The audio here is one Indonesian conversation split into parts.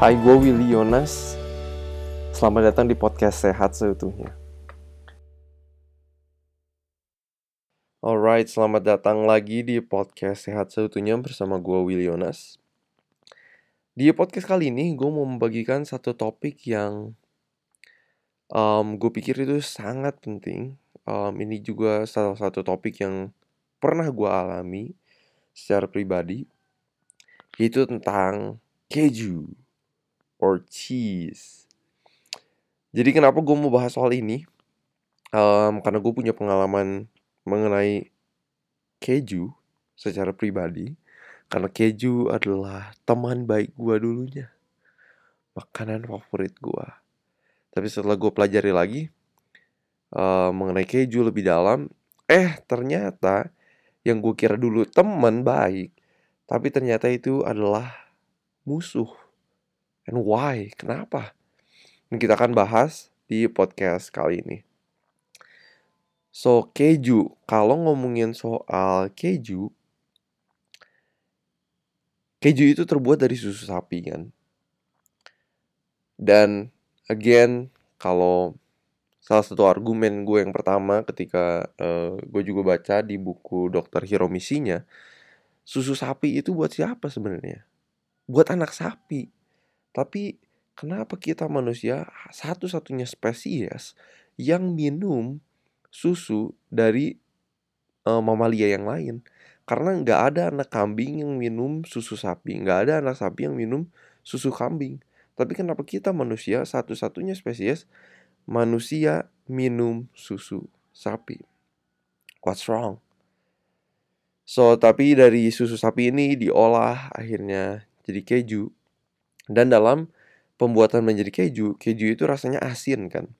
Hai, gue Willy Yonas. Selamat datang di podcast Sehat Seutuhnya. Alright, selamat datang lagi di podcast Sehat Seutuhnya bersama gue Willy Yonas. Di podcast kali ini, gue mau membagikan satu topik yang um, gue pikir itu sangat penting. Um, ini juga salah satu topik yang pernah gue alami secara pribadi, yaitu tentang keju or cheese. Jadi kenapa gue mau bahas soal ini? Um, karena gue punya pengalaman mengenai keju secara pribadi. Karena keju adalah teman baik gue dulunya. Makanan favorit gue. Tapi setelah gue pelajari lagi uh, mengenai keju lebih dalam, eh ternyata yang gue kira dulu teman baik, tapi ternyata itu adalah musuh And why? Kenapa? Dan kita akan bahas di podcast kali ini. So, keju. Kalau ngomongin soal keju, keju itu terbuat dari susu sapi kan. Dan again, kalau salah satu argumen gue yang pertama ketika uh, gue juga baca di buku Dokter Hiromisinya, susu sapi itu buat siapa sebenarnya? Buat anak sapi tapi kenapa kita manusia satu-satunya spesies yang minum susu dari uh, mamalia yang lain? Karena nggak ada anak kambing yang minum susu sapi, nggak ada anak sapi yang minum susu kambing. Tapi kenapa kita manusia satu-satunya spesies manusia minum susu sapi? What's wrong? So, tapi dari susu sapi ini diolah akhirnya jadi keju. Dan dalam pembuatan menjadi keju, keju itu rasanya asin kan.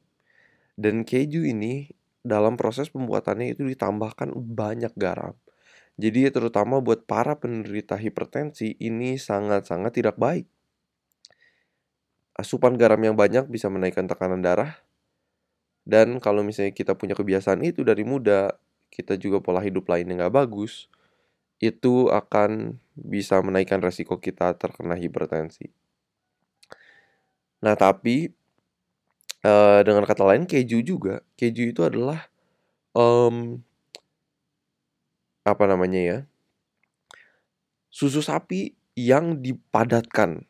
Dan keju ini dalam proses pembuatannya itu ditambahkan banyak garam. Jadi terutama buat para penderita hipertensi ini sangat-sangat tidak baik. Asupan garam yang banyak bisa menaikkan tekanan darah. Dan kalau misalnya kita punya kebiasaan itu dari muda, kita juga pola hidup lain yang gak bagus, itu akan bisa menaikkan resiko kita terkena hipertensi. Nah, tapi uh, dengan kata lain keju juga, keju itu adalah um, apa namanya ya? Susu sapi yang dipadatkan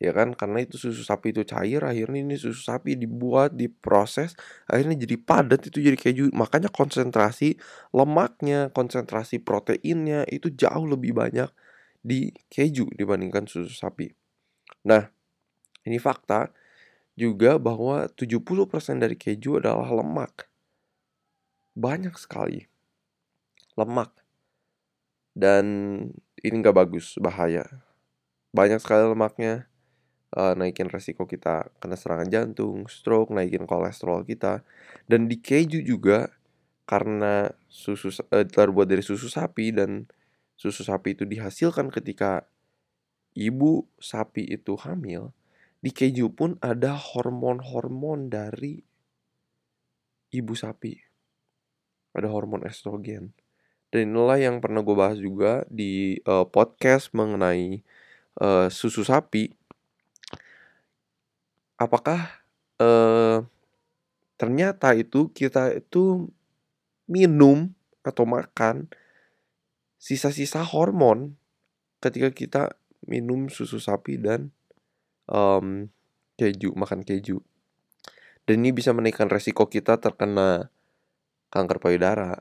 ya kan? Karena itu susu sapi itu cair akhirnya ini susu sapi dibuat diproses akhirnya jadi padat itu jadi keju. Makanya konsentrasi lemaknya konsentrasi proteinnya itu jauh lebih banyak di keju dibandingkan susu sapi. Nah ini fakta juga bahwa 70% dari keju adalah lemak. Banyak sekali lemak. Dan ini nggak bagus, bahaya. Banyak sekali lemaknya, uh, naikin resiko kita kena serangan jantung, stroke, naikin kolesterol kita. Dan di keju juga karena susu uh, terbuat dari susu sapi dan susu sapi itu dihasilkan ketika ibu sapi itu hamil, di keju pun ada hormon-hormon dari ibu sapi. Ada hormon estrogen. Dan inilah yang pernah gue bahas juga di uh, podcast mengenai uh, susu sapi. Apakah uh, ternyata itu kita itu minum atau makan sisa-sisa hormon ketika kita minum susu sapi dan um, keju, makan keju. Dan ini bisa menaikkan resiko kita terkena kanker payudara,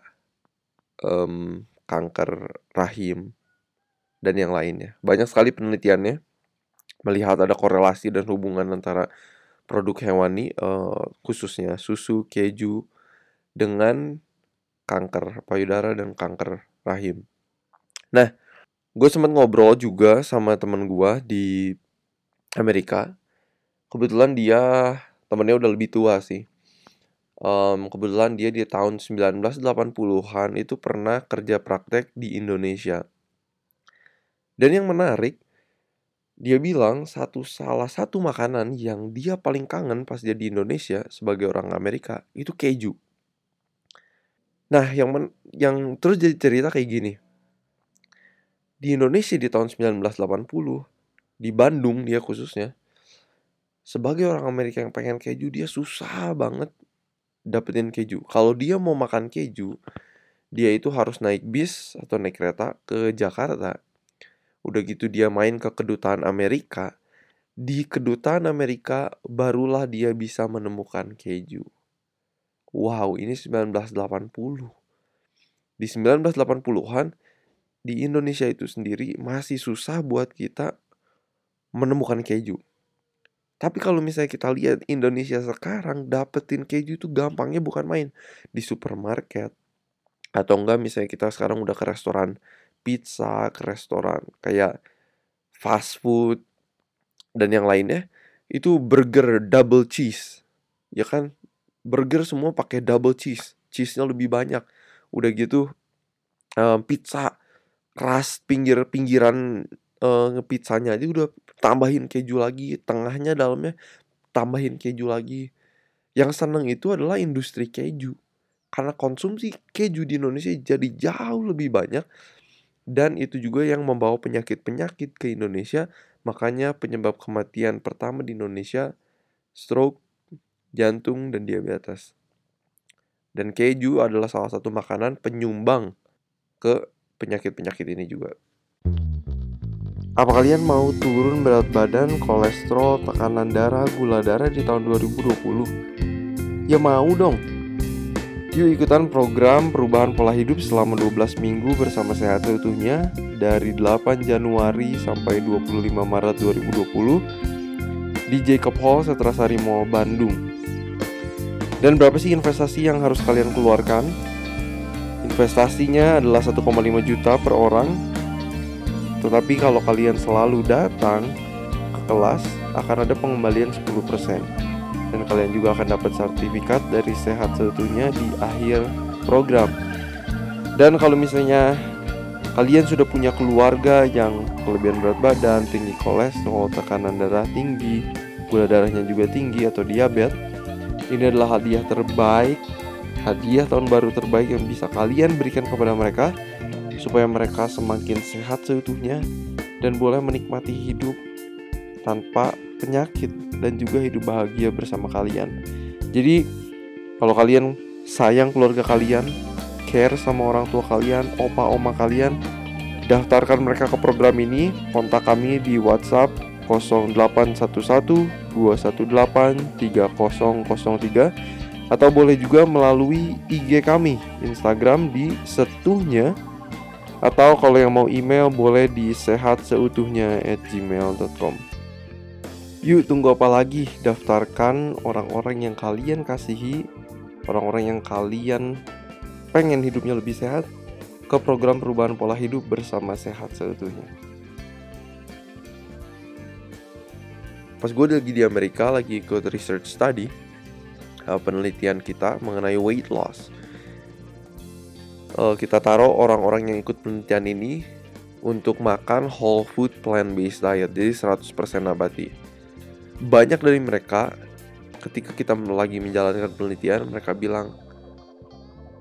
um, kanker rahim, dan yang lainnya. Banyak sekali penelitiannya melihat ada korelasi dan hubungan antara produk hewani, uh, khususnya susu, keju, dengan kanker payudara dan kanker rahim. Nah, gue sempat ngobrol juga sama temen gue di Amerika. Kebetulan dia temennya udah lebih tua sih. Um, kebetulan dia di tahun 1980-an itu pernah kerja praktek di Indonesia. Dan yang menarik, dia bilang satu salah satu makanan yang dia paling kangen pas dia di Indonesia sebagai orang Amerika itu keju. Nah, yang men yang terus jadi cerita kayak gini. Di Indonesia di tahun 1980 di Bandung dia khususnya sebagai orang Amerika yang pengen keju dia susah banget dapetin keju. Kalau dia mau makan keju, dia itu harus naik bis atau naik kereta ke Jakarta. Udah gitu dia main ke kedutaan Amerika. Di kedutaan Amerika barulah dia bisa menemukan keju. Wow, ini 1980. Di 1980-an di Indonesia itu sendiri masih susah buat kita menemukan keju. Tapi kalau misalnya kita lihat Indonesia sekarang dapetin keju itu gampangnya bukan main di supermarket atau enggak misalnya kita sekarang udah ke restoran pizza, ke restoran kayak fast food dan yang lainnya itu burger double cheese. Ya kan? Burger semua pakai double cheese. Cheese-nya lebih banyak. Udah gitu um, pizza keras pinggir-pinggiran uh, ngepizzanya aja udah tambahin keju lagi tengahnya dalamnya tambahin keju lagi. Yang seneng itu adalah industri keju. Karena konsumsi keju di Indonesia jadi jauh lebih banyak dan itu juga yang membawa penyakit-penyakit ke Indonesia. Makanya penyebab kematian pertama di Indonesia stroke jantung dan diabetes. Dan keju adalah salah satu makanan penyumbang ke penyakit-penyakit ini juga apa kalian mau turun berat badan, kolesterol, tekanan darah, gula darah di tahun 2020? Ya mau dong. Yuk ikutan program perubahan pola hidup selama 12 minggu bersama Sehat Seutuhnya dari 8 Januari sampai 25 Maret 2020 di Jacob Hall Setrasari Mall Bandung. Dan berapa sih investasi yang harus kalian keluarkan? Investasinya adalah 1,5 juta per orang tetapi kalau kalian selalu datang ke kelas akan ada pengembalian 10% dan kalian juga akan dapat sertifikat dari sehat seutuhnya di akhir program. Dan kalau misalnya kalian sudah punya keluarga yang kelebihan berat badan, tinggi kolesterol, tekanan darah tinggi, gula darahnya juga tinggi atau diabetes, ini adalah hadiah terbaik, hadiah tahun baru terbaik yang bisa kalian berikan kepada mereka supaya mereka semakin sehat seutuhnya dan boleh menikmati hidup tanpa penyakit dan juga hidup bahagia bersama kalian. Jadi kalau kalian sayang keluarga kalian, care sama orang tua kalian, opa oma kalian, daftarkan mereka ke program ini. Kontak kami di WhatsApp 0811 218 3003 atau boleh juga melalui IG kami Instagram di setuhnya atau kalau yang mau email boleh di sehatseutuhnya at gmail.com Yuk tunggu apa lagi? Daftarkan orang-orang yang kalian kasihi Orang-orang yang kalian pengen hidupnya lebih sehat Ke program perubahan pola hidup bersama Sehat Seutuhnya. Pas gue lagi di Amerika lagi ikut research study uh, Penelitian kita mengenai weight loss uh, kita taruh orang-orang yang ikut penelitian ini untuk makan whole food plant based diet jadi 100% nabati. Banyak dari mereka ketika kita lagi menjalankan penelitian mereka bilang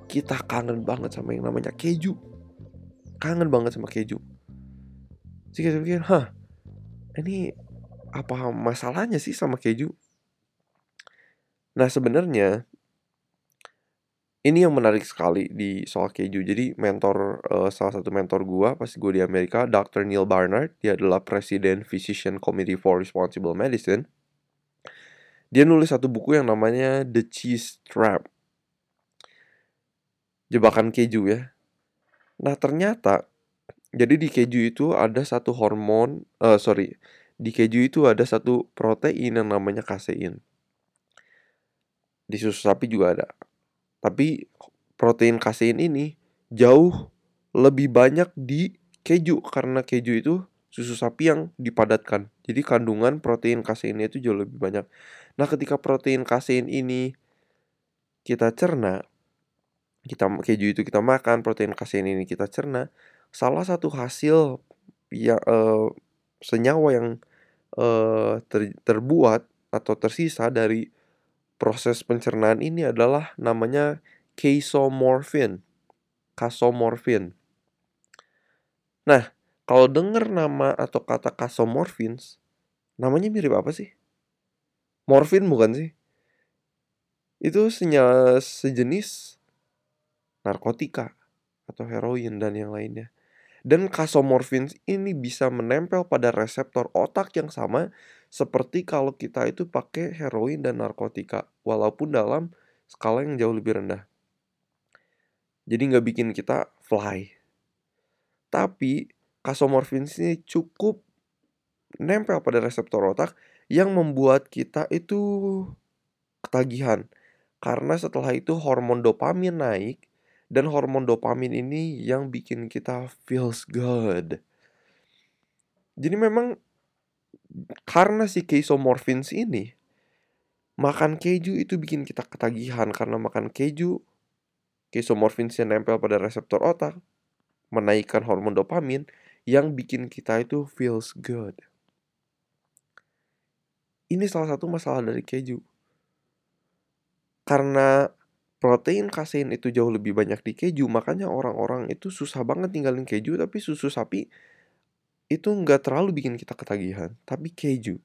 kita kangen banget sama yang namanya keju. Kangen banget sama keju. Jadi kita pikir, "Hah, ini apa masalahnya sih sama keju?" Nah, sebenarnya ini yang menarik sekali di soal keju. Jadi mentor uh, salah satu mentor gua pas gue di Amerika, Dr. Neil Barnard, dia adalah presiden Physician Committee for Responsible Medicine. Dia nulis satu buku yang namanya The Cheese Trap. Jebakan keju ya. Nah, ternyata jadi di keju itu ada satu hormon, uh, sorry, di keju itu ada satu protein yang namanya kasein. Di susu sapi juga ada tapi protein kasein ini jauh lebih banyak di keju karena keju itu susu sapi yang dipadatkan. Jadi kandungan protein kaseinnya itu jauh lebih banyak. Nah, ketika protein kasein ini kita cerna, kita keju itu kita makan, protein kasein ini kita cerna, salah satu hasil ya uh, senyawa yang uh, ter, terbuat atau tersisa dari proses pencernaan ini adalah namanya casomorphin. Casomorphin. Nah, kalau dengar nama atau kata casomorphins, namanya mirip apa sih? morfin bukan sih? Itu senya sejenis narkotika atau heroin dan yang lainnya. Dan kasomorfin ini bisa menempel pada reseptor otak yang sama seperti kalau kita itu pakai heroin dan narkotika, walaupun dalam skala yang jauh lebih rendah. Jadi nggak bikin kita fly. Tapi kasomorfin ini cukup nempel pada reseptor otak yang membuat kita itu ketagihan. Karena setelah itu hormon dopamin naik dan hormon dopamin ini yang bikin kita feels good. Jadi memang karena si keisomorphins ini makan keju itu bikin kita ketagihan karena makan keju keisomorphins yang nempel pada reseptor otak menaikkan hormon dopamin yang bikin kita itu feels good. Ini salah satu masalah dari keju. Karena protein kasein itu jauh lebih banyak di keju, makanya orang-orang itu susah banget tinggalin keju, tapi susu sapi itu nggak terlalu bikin kita ketagihan, tapi keju.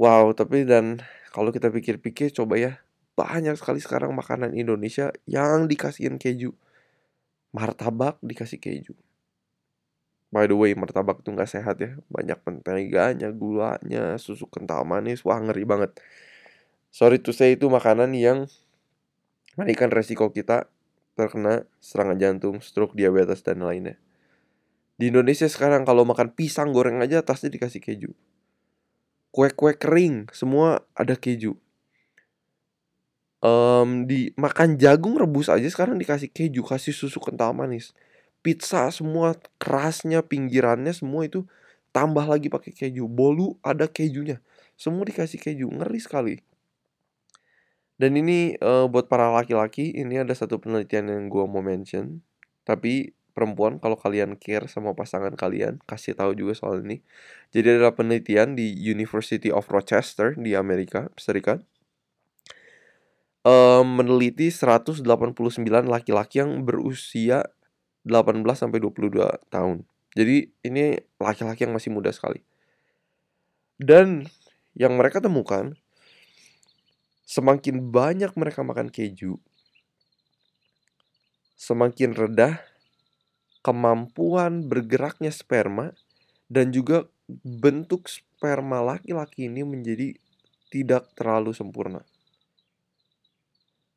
Wow, tapi dan kalau kita pikir-pikir coba ya, banyak sekali sekarang makanan Indonesia yang dikasihin keju. Martabak dikasih keju. By the way, martabak itu nggak sehat ya. Banyak menteganya, gulanya, susu kental manis. Wah, ngeri banget. Sorry to say itu makanan yang menaikkan resiko kita terkena serangan jantung, stroke, diabetes, dan lainnya. Di Indonesia sekarang kalau makan pisang goreng aja atasnya dikasih keju. Kue-kue kering, semua ada keju. Um, di makan jagung rebus aja sekarang dikasih keju, kasih susu kental manis pizza semua kerasnya pinggirannya semua itu tambah lagi pakai keju bolu ada kejunya semua dikasih keju ngeri sekali dan ini uh, buat para laki-laki ini ada satu penelitian yang gue mau mention tapi perempuan kalau kalian care sama pasangan kalian kasih tahu juga soal ini jadi ada penelitian di University of Rochester di Amerika Serikat um, meneliti 189 laki-laki yang berusia 18 sampai 22 tahun. Jadi ini laki-laki yang masih muda sekali. Dan yang mereka temukan semakin banyak mereka makan keju, semakin rendah kemampuan bergeraknya sperma dan juga bentuk sperma laki-laki ini menjadi tidak terlalu sempurna.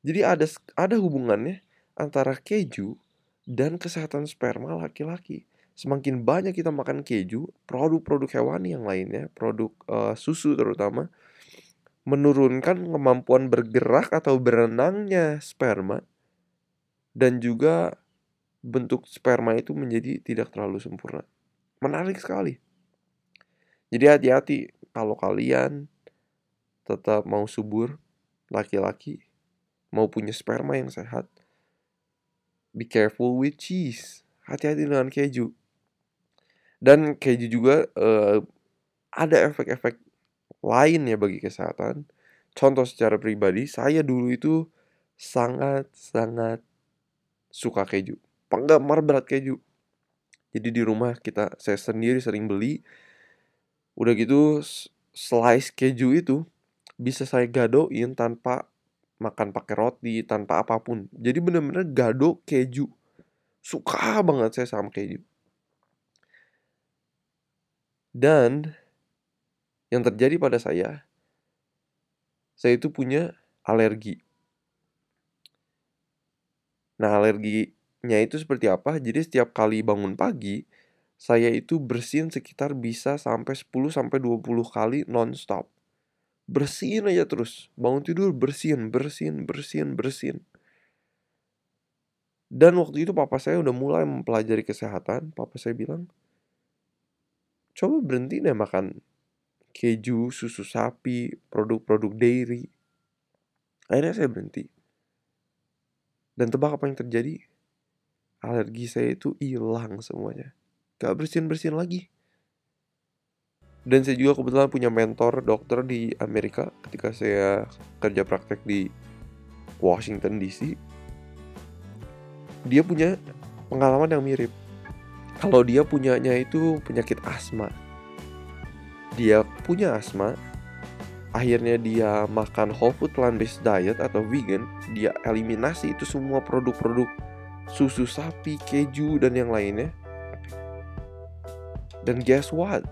Jadi ada ada hubungannya antara keju dan kesehatan sperma laki-laki. Semakin banyak kita makan keju, produk-produk hewani yang lainnya, produk uh, susu terutama, menurunkan kemampuan bergerak atau berenangnya sperma dan juga bentuk sperma itu menjadi tidak terlalu sempurna. Menarik sekali. Jadi hati-hati kalau kalian tetap mau subur laki-laki mau punya sperma yang sehat be careful with cheese. Hati-hati dengan keju. Dan keju juga uh, ada efek-efek lain ya bagi kesehatan. Contoh secara pribadi, saya dulu itu sangat-sangat suka keju. Penggemar berat keju. Jadi di rumah kita, saya sendiri sering beli. Udah gitu, slice keju itu bisa saya gadoin tanpa makan pakai roti tanpa apa pun jadi bener-bener gado keju suka banget saya sama keju dan yang terjadi pada saya saya itu punya alergi nah alerginya itu seperti apa? Jadi setiap kali bangun pagi saya itu bersin sekitar bisa sampai 10 sampai 20 kali nonstop. Bersihin aja terus. Bangun tidur bersihin bersihin bersihin bersihin. Dan waktu itu papa saya udah mulai mempelajari kesehatan. Papa saya bilang coba berhenti deh makan keju susu sapi produk-produk dairy. Akhirnya saya berhenti. Dan tebak apa yang terjadi alergi saya itu hilang semuanya. Gak bersihin lagi. Dan saya juga kebetulan punya mentor dokter di Amerika ketika saya kerja praktek di Washington DC dia punya pengalaman yang mirip. Kalau dia punyanya itu penyakit asma. Dia punya asma akhirnya dia makan whole food plant based diet atau vegan dia eliminasi itu semua produk-produk susu sapi keju dan yang lainnya. Dan guess what?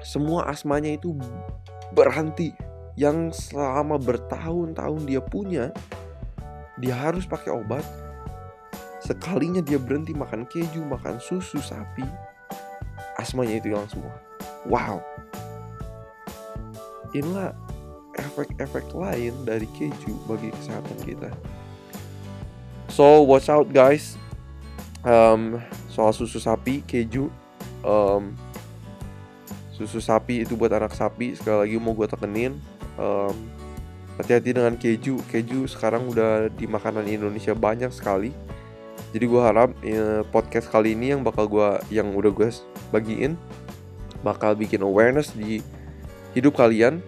Semua asmanya itu berhenti. Yang selama bertahun-tahun dia punya dia harus pakai obat. Sekalinya dia berhenti makan keju makan susu sapi asmanya itu hilang semua. Wow. Inilah efek-efek lain dari keju bagi kesehatan kita so watch out guys. Um, soal susu sapi keju um, susu sapi itu buat anak sapi sekali lagi mau gue tekenin. Um, hati-hati dengan keju. Keju sekarang udah di makanan Indonesia banyak sekali. Jadi gue harap ya, podcast kali ini yang bakal gue yang udah gue bagiin bakal bikin awareness di hidup kalian.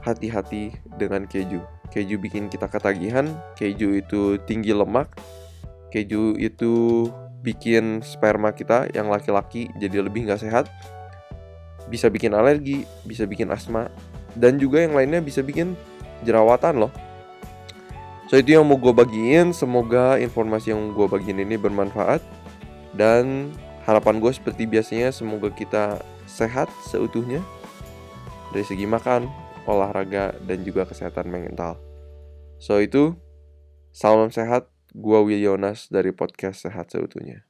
Hati-hati dengan keju keju bikin kita ketagihan keju itu tinggi lemak keju itu bikin sperma kita yang laki-laki jadi lebih nggak sehat bisa bikin alergi, bisa bikin asma, dan juga yang lainnya bisa bikin jerawatan loh. So itu yang mau gue bagiin, semoga informasi yang gue bagiin ini bermanfaat dan harapan gue seperti biasanya semoga kita sehat seutuhnya. Dari segi makan, olahraga, dan juga kesehatan mental. So itu, salam sehat, gue Will Yonas dari podcast Sehat Seutuhnya.